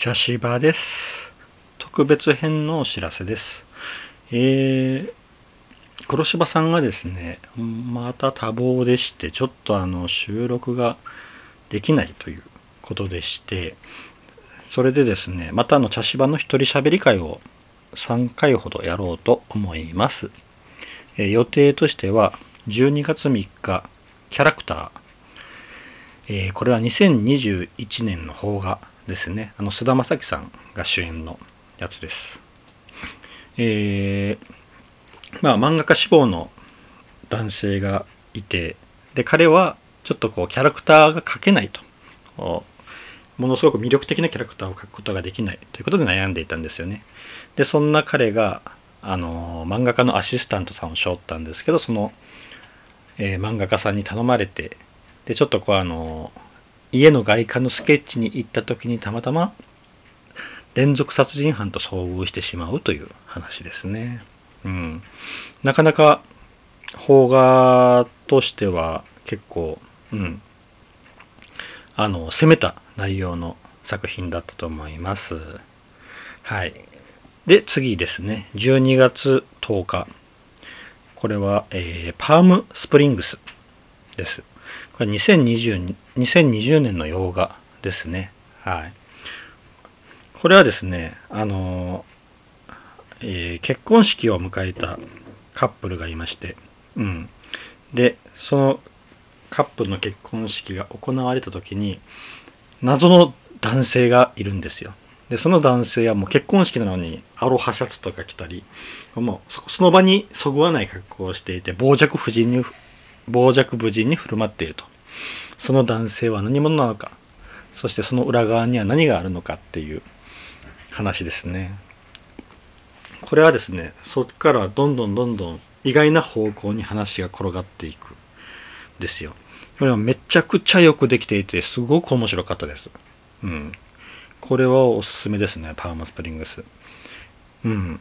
茶芝です。特別編のお知らせです。えー、黒柴さんがですね、また多忙でして、ちょっとあの収録ができないということでして、それでですね、またあの茶芝の一人喋り会を3回ほどやろうと思います。えー、予定としては、12月3日、キャラクター、えー、これは2021年の邦画ですね。あの、菅田将暉さんが主演のやつです。えー、まあ、漫画家志望の男性がいて、で、彼はちょっとこう、キャラクターが描けないと。ものすごく魅力的なキャラクターを描くことができないということで悩んでいたんですよね。で、そんな彼が、あの、漫画家のアシスタントさんを背負ったんですけど、その、えー、漫画家さんに頼まれて、で、ちょっとこう、あの、家の外観のスケッチに行った時にたまたま連続殺人犯と遭遇してしまうという話ですね。うん。なかなか邦画としては結構、うん。あの、攻めた内容の作品だったと思います。はい。で、次ですね。12月10日。これは、えー、パームスプリングスです。これ2020 2020年の洋画ですね。はい。これはですね、あの、えー、結婚式を迎えたカップルがいまして、うん。で、そのカップルの結婚式が行われた時に、謎の男性がいるんですよ。で、その男性はもう結婚式なのにアロハシャツとか着たり、もうその場にそぐわない格好をしていて、傍若無人に傍若無人に振る舞っていると。その男性は何者なのか、そしてその裏側には何があるのかっていう話ですね。これはですね、そっからどんどんどんどん意外な方向に話が転がっていくですよ。これはめちゃくちゃよくできていて、すごく面白かったです。うん。これはおすすめですね、パーマスプリングス。うん。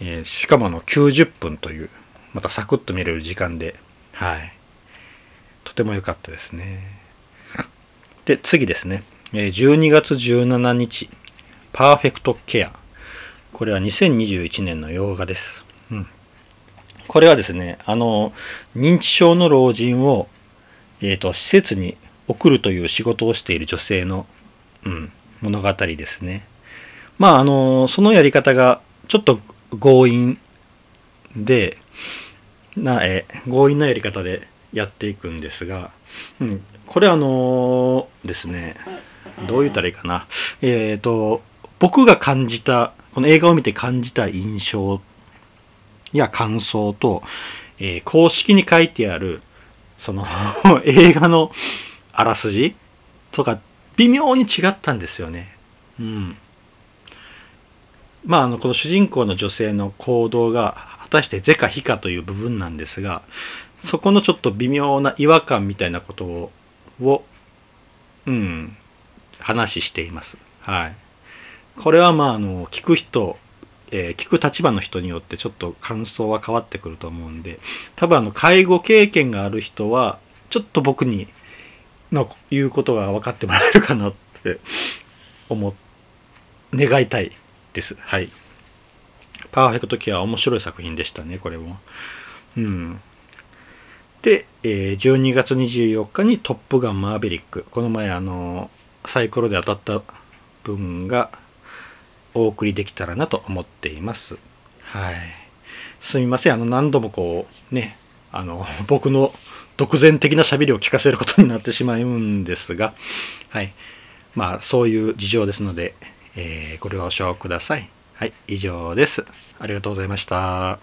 えー、しかもあの90分という、またサクッと見れる時間で、はい。とても良かったですね。で、次ですね。12月17日、パーフェクトケア。これは2021年の洋画です。うん。これはですね、あの、認知症の老人を、えっ、ー、と、施設に送るという仕事をしている女性の、うん、物語ですね。まあ、あの、そのやり方がちょっと強引で、な、え強引なやり方でやっていくんですが、うん、これあのー、ですね、どう言ったらいいかな。えっ、ー、と、僕が感じた、この映画を見て感じた印象や感想と、えー、公式に書いてある、その 映画のあらすじとか、微妙に違ったんですよね。うん。まあ、あの、この主人公の女性の行動が、果たして是か非かという部分なんですが、そこのちょっと微妙な違和感みたいなことを、をうん、話しています。はい。これはまあ、あの、聞く人、えー、聞く立場の人によってちょっと感想は変わってくると思うんで、多分あの、介護経験がある人は、ちょっと僕にの言うことが分かってもらえるかなって思、願いたいです。はい。パーフェクトケア面白い作品でしたね、これも。うん。で、えー、12月24日にトップガンマーヴェリック。この前、あの、サイコロで当たった分がお送りできたらなと思っています。はい。すみません。あの、何度もこう、ね、あの、僕の独善的な喋りを聞かせることになってしまうんですが、はい。まあ、そういう事情ですので、えー、ご了承ください。はい、以上です。ありがとうございました。